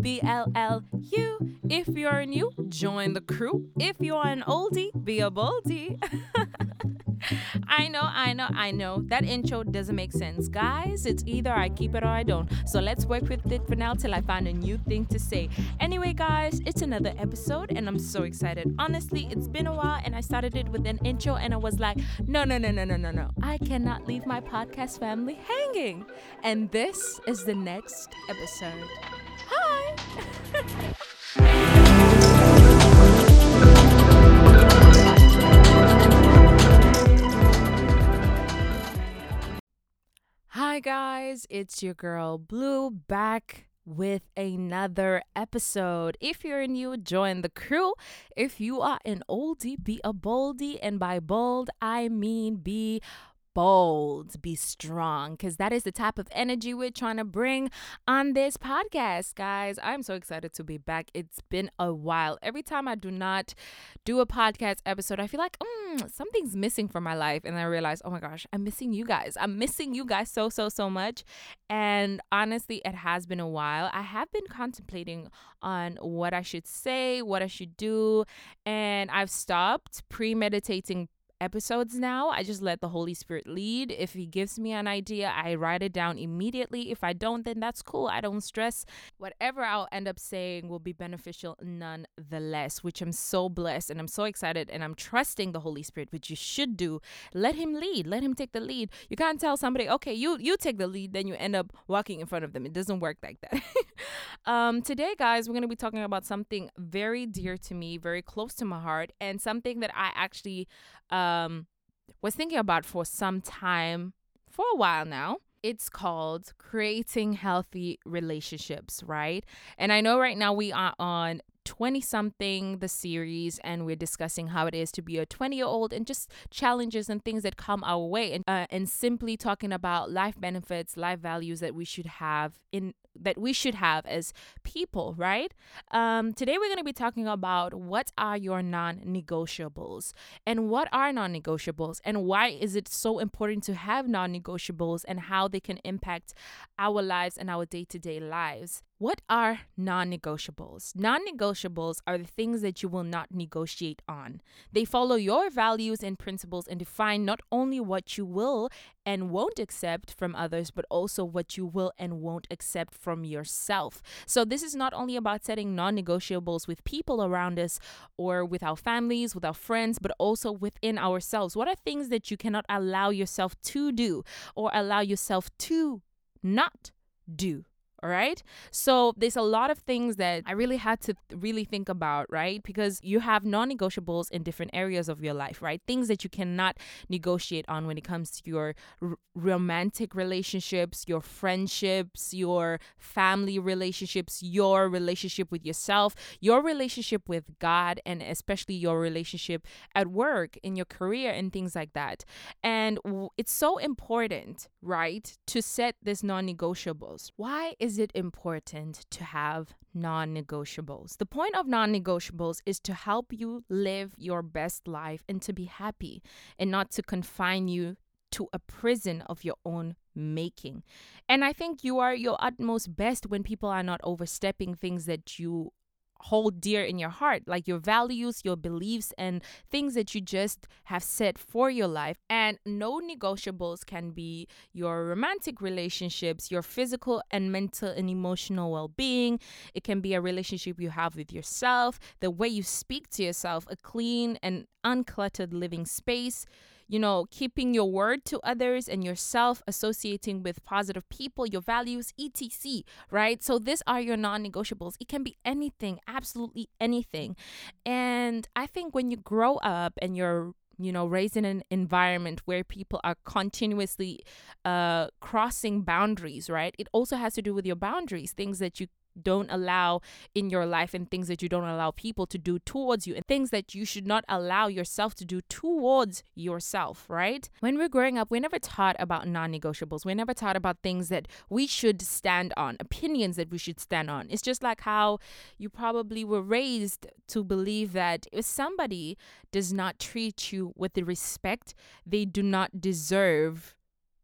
B L L U. If you're new, join the crew. If you're an oldie, be a boldie. I know, I know, I know. That intro doesn't make sense. Guys, it's either I keep it or I don't. So let's work with it for now till I find a new thing to say. Anyway, guys, it's another episode and I'm so excited. Honestly, it's been a while and I started it with an intro and I was like, no, no, no, no, no, no, no. I cannot leave my podcast family hanging. And this is the next episode. Hi! Guys, it's your girl Blue back with another episode. If you're new, join the crew. If you are an oldie, be a boldie. And by bold, I mean be bold, be strong, because that is the type of energy we're trying to bring on this podcast, guys. I'm so excited to be back. It's been a while. Every time I do not do a podcast episode, I feel like mm, something's missing from my life. And I realize, oh my gosh, I'm missing you guys. I'm missing you guys so, so, so much. And honestly, it has been a while. I have been contemplating on what I should say, what I should do, and I've stopped premeditating episodes now. I just let the Holy Spirit lead. If He gives me an idea, I write it down immediately. If I don't, then that's cool. I don't stress. Whatever I'll end up saying will be beneficial nonetheless, which I'm so blessed and I'm so excited and I'm trusting the Holy Spirit, which you should do. Let Him lead. Let Him take the lead. You can't tell somebody, okay, you you take the lead, then you end up walking in front of them. It doesn't work like that. um, today, guys, we're gonna be talking about something very dear to me, very close to my heart, and something that I actually um, was thinking about for some time, for a while now. It's called Creating Healthy Relationships, right? And I know right now we are on 20 something the series and we're discussing how it is to be a 20 year old and just challenges and things that come our way and uh, and simply talking about life benefits life values that we should have in that we should have as people right? Um, today we're going to be talking about what are your non-negotiables and what are non-negotiables and why is it so important to have non-negotiables and how they can impact our lives and our day-to-day lives what are non negotiables? Non negotiables are the things that you will not negotiate on. They follow your values and principles and define not only what you will and won't accept from others, but also what you will and won't accept from yourself. So, this is not only about setting non negotiables with people around us or with our families, with our friends, but also within ourselves. What are things that you cannot allow yourself to do or allow yourself to not do? All right. So there's a lot of things that I really had to really think about, right? Because you have non negotiables in different areas of your life, right? Things that you cannot negotiate on when it comes to your r- romantic relationships, your friendships, your family relationships, your relationship with yourself, your relationship with God, and especially your relationship at work, in your career, and things like that. And w- it's so important, right, to set these non negotiables. Why is is it important to have non negotiables? The point of non negotiables is to help you live your best life and to be happy and not to confine you to a prison of your own making. And I think you are your utmost best when people are not overstepping things that you hold dear in your heart, like your values, your beliefs, and things that you just have set for your life. And no negotiables can be your romantic relationships, your physical and mental and emotional well being. It can be a relationship you have with yourself, the way you speak to yourself, a clean and uncluttered living space you know, keeping your word to others and yourself, associating with positive people, your values, etc. Right? So, these are your non negotiables. It can be anything, absolutely anything. And I think when you grow up and you're you know raised in an environment where people are continuously uh crossing boundaries right it also has to do with your boundaries things that you don't allow in your life and things that you don't allow people to do towards you and things that you should not allow yourself to do towards yourself, right? When we're growing up, we're never taught about non negotiables. We're never taught about things that we should stand on, opinions that we should stand on. It's just like how you probably were raised to believe that if somebody does not treat you with the respect they do not deserve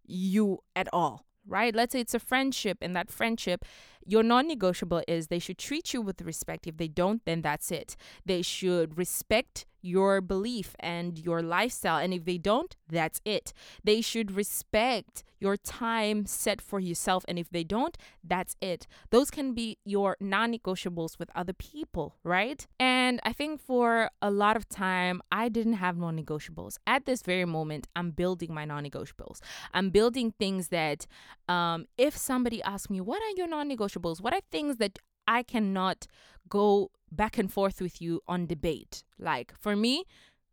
you at all right? Let's say it's a friendship, and that friendship, your non negotiable is they should treat you with respect. If they don't, then that's it. They should respect your belief and your lifestyle. And if they don't, that's it. They should respect your time set for yourself. And if they don't, that's it. Those can be your non negotiables with other people, right? And I think for a lot of time, I didn't have non negotiables. At this very moment, I'm building my non negotiables. I'm building things that, um, if somebody asks me, what are your non negotiables? What are things that I cannot go back and forth with you on debate. Like for me,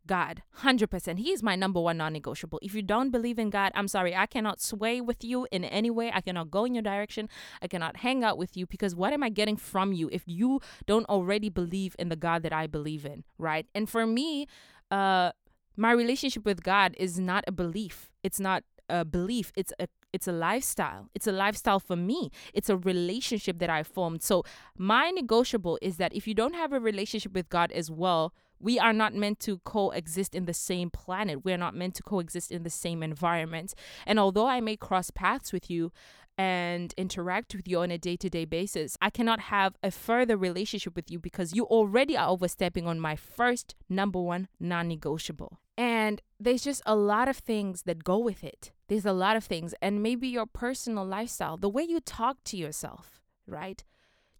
God, 100%. He is my number one non negotiable. If you don't believe in God, I'm sorry, I cannot sway with you in any way. I cannot go in your direction. I cannot hang out with you because what am I getting from you if you don't already believe in the God that I believe in, right? And for me, uh, my relationship with God is not a belief. It's not a belief. It's a it's a lifestyle. It's a lifestyle for me. It's a relationship that I formed. So, my negotiable is that if you don't have a relationship with God as well, we are not meant to coexist in the same planet. We are not meant to coexist in the same environment. And although I may cross paths with you, and interact with you on a day to day basis. I cannot have a further relationship with you because you already are overstepping on my first number one non negotiable. And there's just a lot of things that go with it. There's a lot of things, and maybe your personal lifestyle, the way you talk to yourself, right?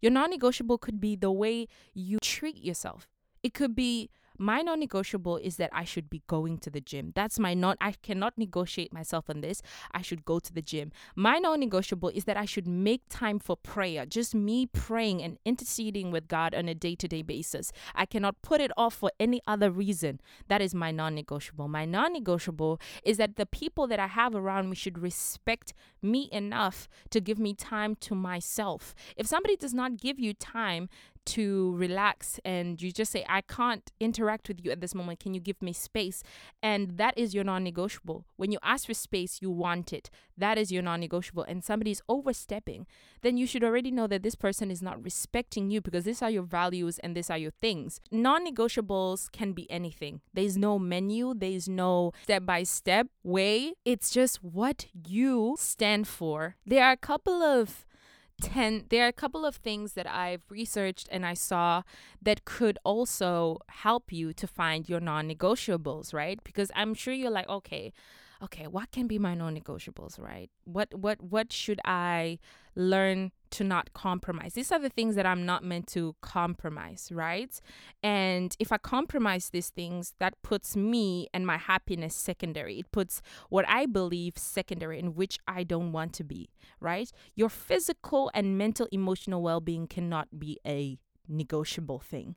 Your non negotiable could be the way you treat yourself. It could be my non negotiable is that I should be going to the gym. That's my non, I cannot negotiate myself on this. I should go to the gym. My non negotiable is that I should make time for prayer, just me praying and interceding with God on a day to day basis. I cannot put it off for any other reason. That is my non negotiable. My non negotiable is that the people that I have around me should respect me enough to give me time to myself. If somebody does not give you time to relax and you just say, I can't interact with you at this moment. Can you give me space? And that is your non negotiable. When you ask for space, you want it. That is your non negotiable. And somebody's overstepping, then you should already know that this person is not respecting you because these are your values and these are your things. Non negotiables can be anything. There's no menu, there's no step by step way. It's just what you stand for. There are a couple of 10 there are a couple of things that I've researched and I saw that could also help you to find your non-negotiables, right? Because I'm sure you're like, okay, okay, what can be my non-negotiables, right? What what what should I learn to not compromise? These are the things that I'm not meant to compromise, right? And if I compromise these things, that puts me and my happiness secondary. It puts what I believe secondary in which I don't want to be, right? Your physical and mental emotional well-being cannot be a negotiable thing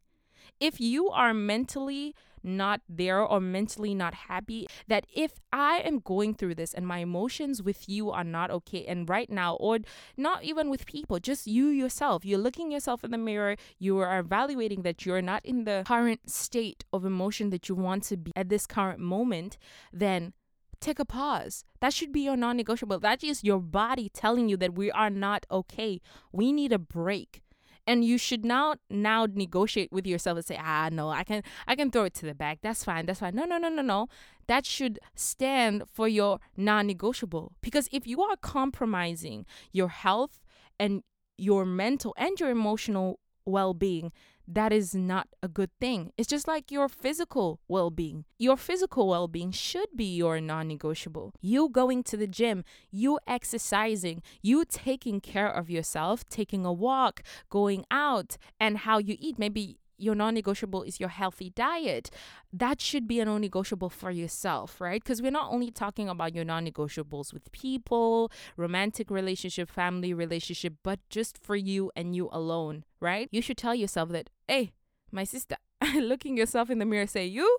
if you are mentally not there or mentally not happy, that if I am going through this and my emotions with you are not okay, and right now, or not even with people, just you yourself, you're looking yourself in the mirror, you are evaluating that you're not in the current state of emotion that you want to be at this current moment, then take a pause. That should be your non negotiable. That is your body telling you that we are not okay. We need a break and you should now now negotiate with yourself and say ah no i can i can throw it to the back. That's fine that's fine. No no no no no. That should stand for your non-negotiable. Because if you are compromising your health and your mental and your emotional well-being that is not a good thing. It's just like your physical well being. Your physical well being should be your non negotiable. You going to the gym, you exercising, you taking care of yourself, taking a walk, going out, and how you eat. Maybe your non-negotiable is your healthy diet that should be a non-negotiable for yourself right? Because we're not only talking about your non-negotiables with people romantic relationship family relationship but just for you and you alone right? You should tell yourself that hey my sister looking yourself in the mirror say you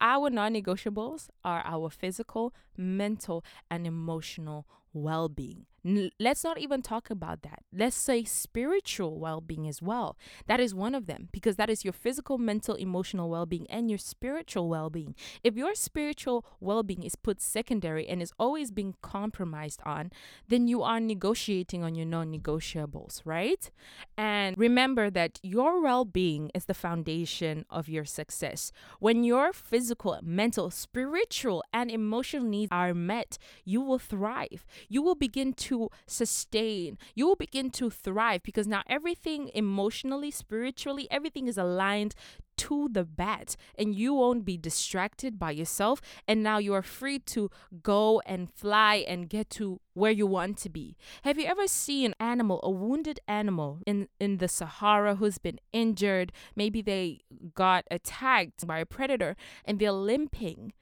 our non-negotiables are our physical mental and emotional well-being N- let's not even talk about that. Let's say spiritual well being as well. That is one of them because that is your physical, mental, emotional well being and your spiritual well being. If your spiritual well being is put secondary and is always being compromised on, then you are negotiating on your non negotiables, right? And remember that your well being is the foundation of your success. When your physical, mental, spiritual, and emotional needs are met, you will thrive. You will begin to to sustain. You will begin to thrive because now everything emotionally, spiritually, everything is aligned to the bat and you won't be distracted by yourself and now you are free to go and fly and get to where you want to be. Have you ever seen an animal, a wounded animal in in the Sahara who's been injured, maybe they got attacked by a predator and they're limping?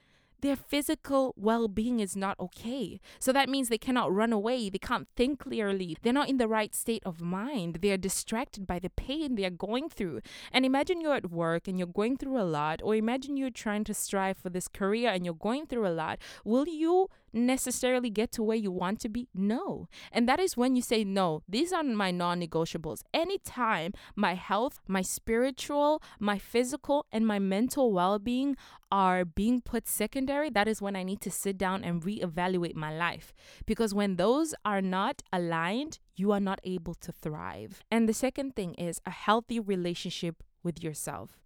Their physical well being is not okay. So that means they cannot run away. They can't think clearly. They're not in the right state of mind. They are distracted by the pain they are going through. And imagine you're at work and you're going through a lot, or imagine you're trying to strive for this career and you're going through a lot. Will you necessarily get to where you want to be? No. And that is when you say, no, these are my non negotiables. Anytime my health, my spiritual, my physical, and my mental well being are being put secondary, that is when I need to sit down and reevaluate my life. Because when those are not aligned, you are not able to thrive. And the second thing is a healthy relationship with yourself.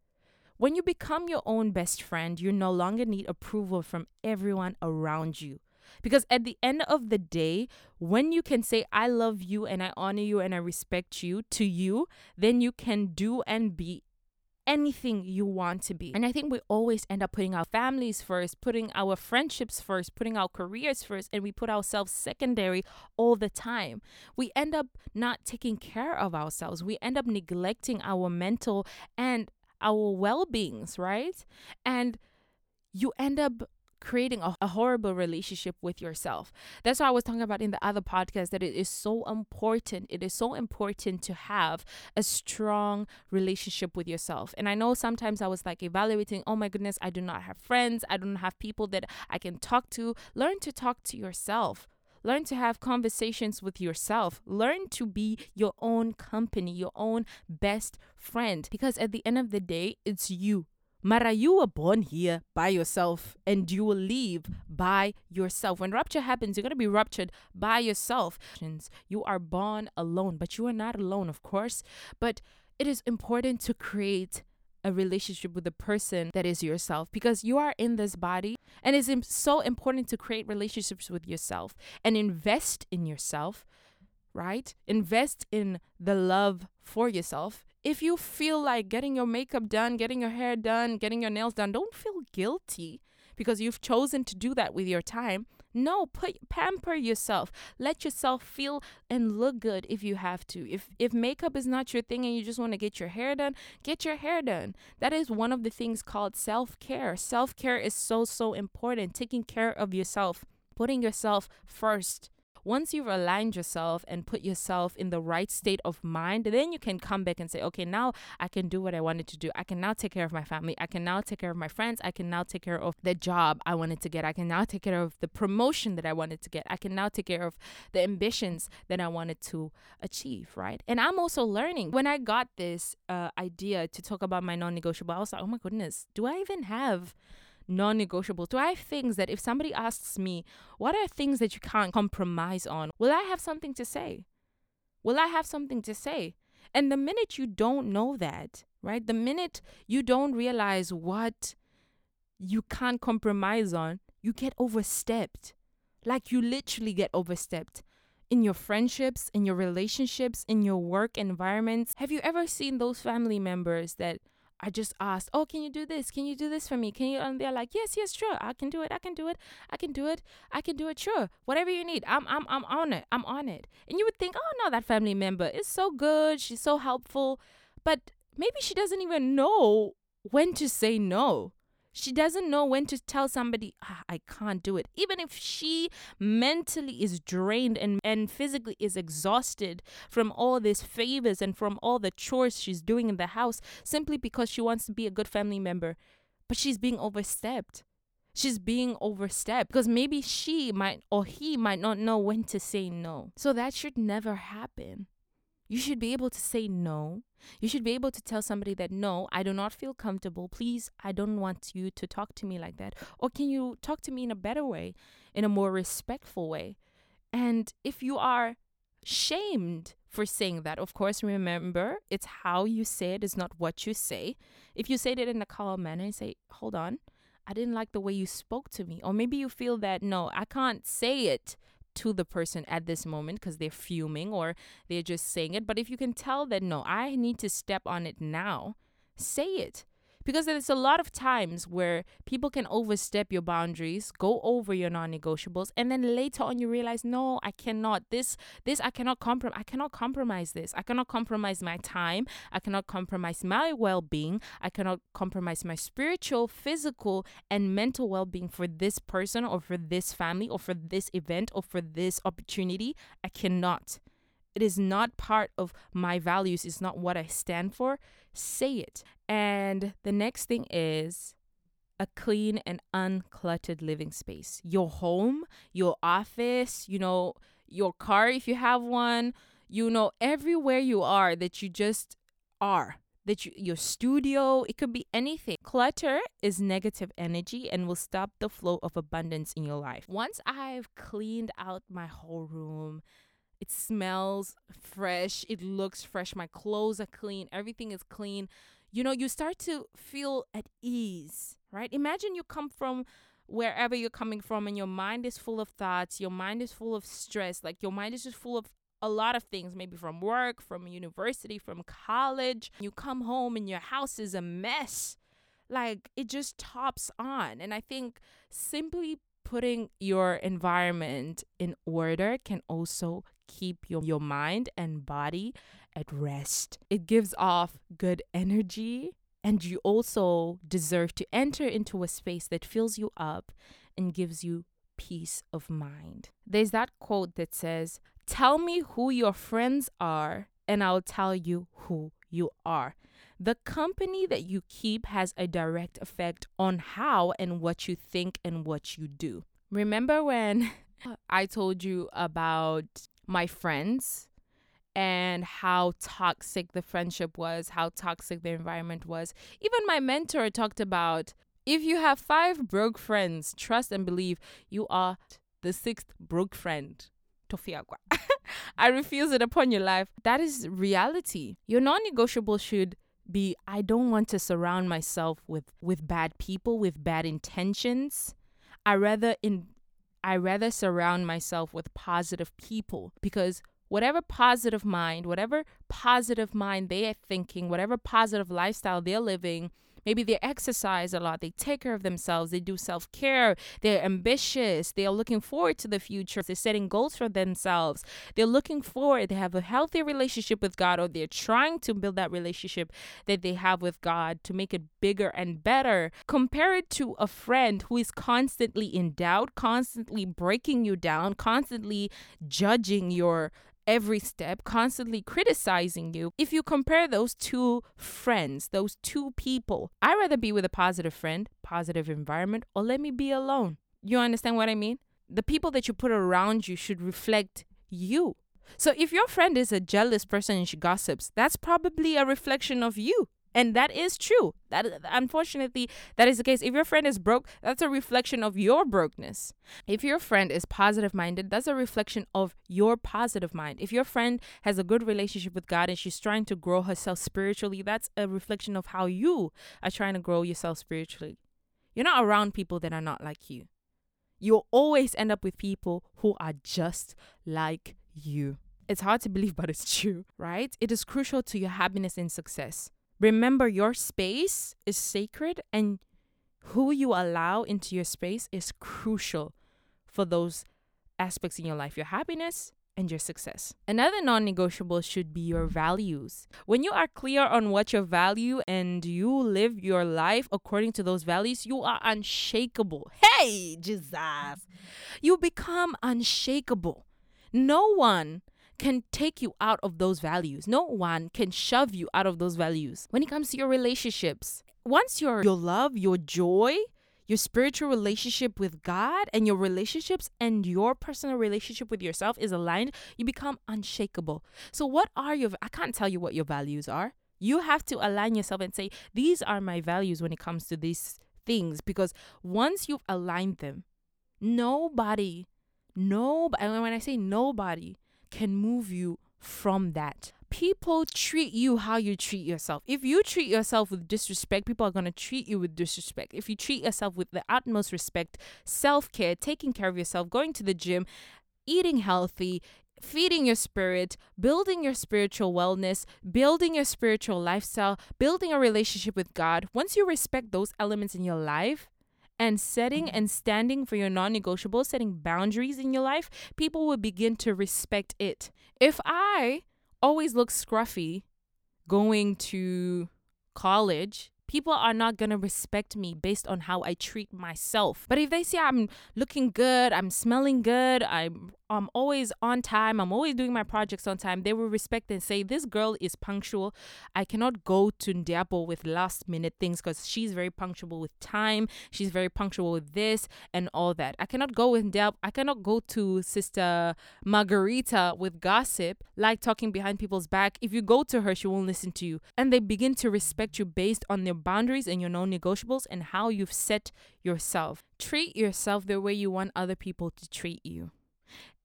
When you become your own best friend, you no longer need approval from everyone around you. Because at the end of the day, when you can say, I love you and I honor you and I respect you to you, then you can do and be anything you want to be. And I think we always end up putting our families first, putting our friendships first, putting our careers first, and we put ourselves secondary all the time. We end up not taking care of ourselves. We end up neglecting our mental and our well beings, right? And you end up creating a, a, horrible relationship with yourself. That's what I was talking about in the other podcast that it is so important. It is so important to have a strong relationship with yourself. And I know sometimes I was like evaluating, oh my goodness, I do not have friends. I don't have people that I can talk to. Learn to talk to yourself. Learn to have conversations with yourself. Learn to be your own company, your own best friend. Because at the end of the day, it's you Mara, you were born here by yourself and you will leave by yourself. When rupture happens, you're going to be ruptured by yourself. You are born alone, but you are not alone, of course. But it is important to create a relationship with the person that is yourself because you are in this body and it's so important to create relationships with yourself and invest in yourself right invest in the love for yourself if you feel like getting your makeup done, getting your hair done, getting your nails done, don't feel guilty because you've chosen to do that with your time. No, put pamper yourself. Let yourself feel and look good if you have to. If if makeup is not your thing and you just want to get your hair done, get your hair done. That is one of the things called self-care. Self-care is so so important. Taking care of yourself, putting yourself first once you've aligned yourself and put yourself in the right state of mind, then you can come back and say, okay, now I can do what I wanted to do. I can now take care of my family. I can now take care of my friends. I can now take care of the job I wanted to get. I can now take care of the promotion that I wanted to get. I can now take care of the ambitions that I wanted to achieve, right? And I'm also learning. When I got this uh, idea to talk about my non negotiable, I was like, oh my goodness, do I even have non negotiable? Do I have things that if somebody asks me, what are things that you can't compromise on? Will I have something to say? Will I have something to say? And the minute you don't know that, right? The minute you don't realize what you can't compromise on, you get overstepped. Like you literally get overstepped in your friendships, in your relationships, in your work environments. Have you ever seen those family members that I just asked, "Oh, can you do this? Can you do this for me? Can you?" And they're like, "Yes, yes, sure. I can do it. I can do it. I can do it. I can do it. Sure. Whatever you need. I'm, I'm, I'm on it. I'm on it." And you would think, "Oh no, that family member is so good. She's so helpful," but maybe she doesn't even know when to say no. She doesn't know when to tell somebody, ah, I can't do it. Even if she mentally is drained and, and physically is exhausted from all these favors and from all the chores she's doing in the house simply because she wants to be a good family member. But she's being overstepped. She's being overstepped because maybe she might or he might not know when to say no. So that should never happen. You should be able to say no. You should be able to tell somebody that no, I do not feel comfortable. Please, I don't want you to talk to me like that. Or can you talk to me in a better way, in a more respectful way? And if you are shamed for saying that, of course, remember it's how you say it, is not what you say. If you say it in a calm manner and say, hold on, I didn't like the way you spoke to me. Or maybe you feel that, no, I can't say it to the person at this moment because they're fuming or they're just saying it. But if you can tell that, no, I need to step on it now, say it because there's a lot of times where people can overstep your boundaries go over your non-negotiables and then later on you realize no i cannot. This this i cannot compromise i cannot compromise this. I cannot compromise my time. I cannot compromise my well-being. I cannot compromise my spiritual physical and mental well-being for this person or for this family or for this event or for this opportunity. I cannot. It is not part of my values. It's not what i stand for. Say it. And the next thing is a clean and uncluttered living space. Your home, your office, you know, your car if you have one, you know, everywhere you are that you just are. That you, your studio, it could be anything. Clutter is negative energy and will stop the flow of abundance in your life. Once I've cleaned out my whole room, it smells fresh. It looks fresh. My clothes are clean. Everything is clean. You know, you start to feel at ease, right? Imagine you come from wherever you're coming from and your mind is full of thoughts. Your mind is full of stress. Like your mind is just full of a lot of things, maybe from work, from university, from college. You come home and your house is a mess. Like it just tops on. And I think simply putting your environment in order can also keep your, your mind and body at rest. It gives off good energy, and you also deserve to enter into a space that fills you up and gives you peace of mind. There's that quote that says, Tell me who your friends are, and I'll tell you who you are. The company that you keep has a direct effect on how and what you think and what you do. Remember when I told you about my friends and how toxic the friendship was, how toxic the environment was. Even my mentor talked about if you have five broke friends, trust and believe you are the sixth broke friend. Tofiagua. I refuse it upon your life. That is reality. Your non negotiable should be I don't want to surround myself with, with bad people, with bad intentions. I rather in I rather surround myself with positive people because whatever positive mind, whatever positive mind they are thinking, whatever positive lifestyle they're living, Maybe they exercise a lot, they take care of themselves, they do self care, they're ambitious, they are looking forward to the future, they're setting goals for themselves, they're looking forward, they have a healthy relationship with God, or they're trying to build that relationship that they have with God to make it bigger and better. Compare it to a friend who is constantly in doubt, constantly breaking you down, constantly judging your every step, constantly criticizing you. If you compare those two friends, those two people, I'd rather be with a positive friend, positive environment, or let me be alone. You understand what I mean? The people that you put around you should reflect you. So if your friend is a jealous person and she gossips, that's probably a reflection of you. And that is true. That unfortunately that is the case. If your friend is broke, that's a reflection of your brokenness. If your friend is positive minded, that's a reflection of your positive mind. If your friend has a good relationship with God and she's trying to grow herself spiritually, that's a reflection of how you are trying to grow yourself spiritually. You're not around people that are not like you. You'll always end up with people who are just like you. It's hard to believe, but it's true, right? It is crucial to your happiness and success. Remember, your space is sacred, and who you allow into your space is crucial for those aspects in your life your happiness and your success. Another non negotiable should be your values. When you are clear on what your value and you live your life according to those values, you are unshakable. Hey, Jesus! You become unshakable. No one can take you out of those values. No one can shove you out of those values. When it comes to your relationships, once your your love, your joy, your spiritual relationship with God and your relationships and your personal relationship with yourself is aligned, you become unshakable. So what are your I can't tell you what your values are. You have to align yourself and say these are my values when it comes to these things because once you've aligned them, nobody nobody when I say nobody can move you from that. People treat you how you treat yourself. If you treat yourself with disrespect, people are going to treat you with disrespect. If you treat yourself with the utmost respect, self care, taking care of yourself, going to the gym, eating healthy, feeding your spirit, building your spiritual wellness, building your spiritual lifestyle, building a relationship with God, once you respect those elements in your life, and setting mm-hmm. and standing for your non negotiables, setting boundaries in your life, people will begin to respect it. If I always look scruffy going to college, people are not going to respect me based on how I treat myself. But if they see I'm looking good, I'm smelling good, I'm I'm always on time, I'm always doing my projects on time, they will respect and say this girl is punctual. I cannot go to Ndiapo with last minute things cuz she's very punctual with time, she's very punctual with this and all that. I cannot go with Ndiapo, I cannot go to sister Margarita with gossip, like talking behind people's back. If you go to her, she won't listen to you. And they begin to respect you based on their boundaries and your non negotiables and how you've set yourself. Treat yourself the way you want other people to treat you.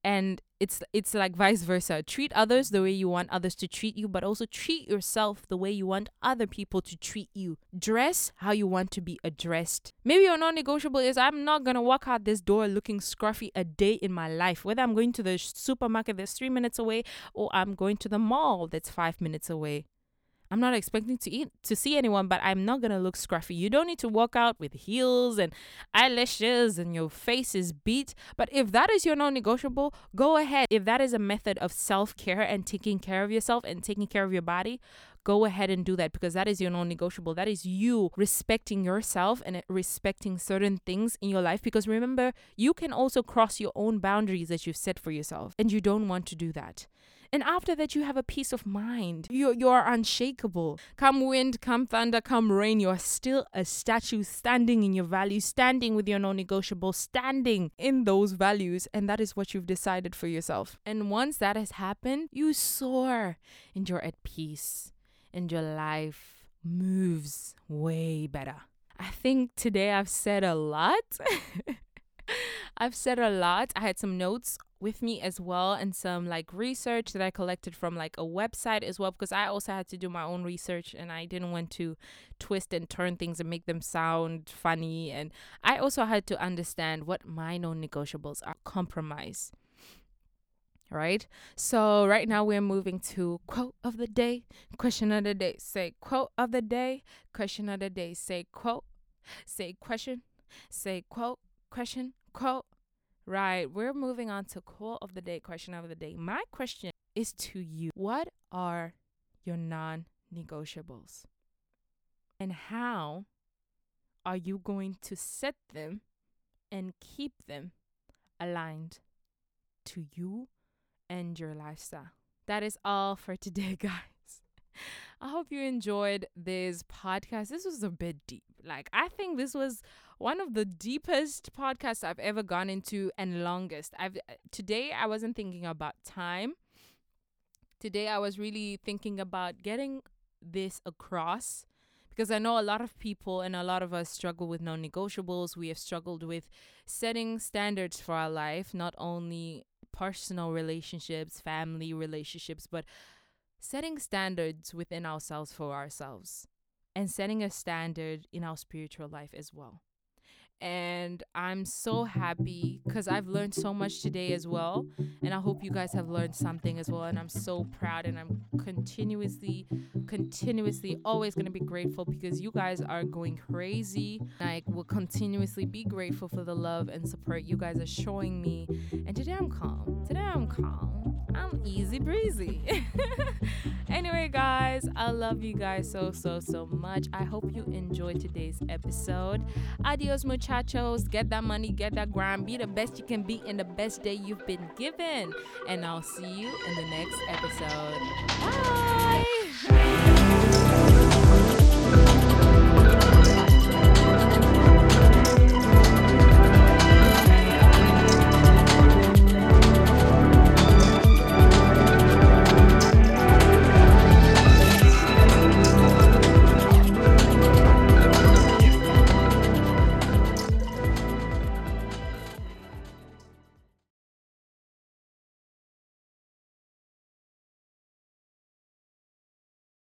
And it's it's like vice versa. Treat others the way you want others to treat you, but also treat yourself the way you want other people to treat you. Dress how you want to be addressed. Maybe your non-negotiable is I'm not gonna walk out this door looking scruffy a day in my life. Whether I'm going to the supermarket that's three minutes away or I'm going to the mall that's five minutes away. I'm not expecting to eat to see anyone, but I'm not gonna look scruffy. You don't need to walk out with heels and eyelashes and your face is beat. But if that is your non-negotiable, go ahead. If that is a method of self-care and taking care of yourself and taking care of your body, go ahead and do that because that is your non-negotiable. That is you respecting yourself and respecting certain things in your life. Because remember, you can also cross your own boundaries that you've set for yourself, and you don't want to do that. And after that, you have a peace of mind. You, you are unshakable. Come wind, come thunder, come rain, you are still a statue standing in your values, standing with your non negotiable, standing in those values. And that is what you've decided for yourself. And once that has happened, you soar and you're at peace. And your life moves way better. I think today I've said a lot. I've said a lot. I had some notes with me as well and some like research that I collected from like a website as well because I also had to do my own research and I didn't want to twist and turn things and make them sound funny and I also had to understand what my non-negotiables are compromise right so right now we're moving to quote of the day question of the day say quote of the day question of the day say quote say question say quote question quote Right. We're moving on to quote of the day, question of the day. My question is to you What are your non negotiables? And how are you going to set them and keep them aligned to you and your lifestyle? That is all for today, guys. I hope you enjoyed this podcast. This was a bit deep. Like, I think this was one of the deepest podcasts I've ever gone into and longest. I've uh, today I wasn't thinking about time. Today I was really thinking about getting this across because I know a lot of people and a lot of us struggle with non-negotiables. We have struggled with setting standards for our life, not only personal relationships, family relationships, but setting standards within ourselves for ourselves and setting a standard in our spiritual life as well and I'm so mm-hmm. happy because I've learned so much today as well. And I hope you guys have learned something as well. And I'm so proud and I'm continuously, continuously always going to be grateful because you guys are going crazy. I will continuously be grateful for the love and support you guys are showing me. And today I'm calm. Today I'm calm. I'm easy breezy. anyway, guys, I love you guys so, so, so much. I hope you enjoyed today's episode. Adios, muchachos. Get that money, get that grind. Be the best you can be in the best day you've been given. And I'll see you in the next episode. Bye.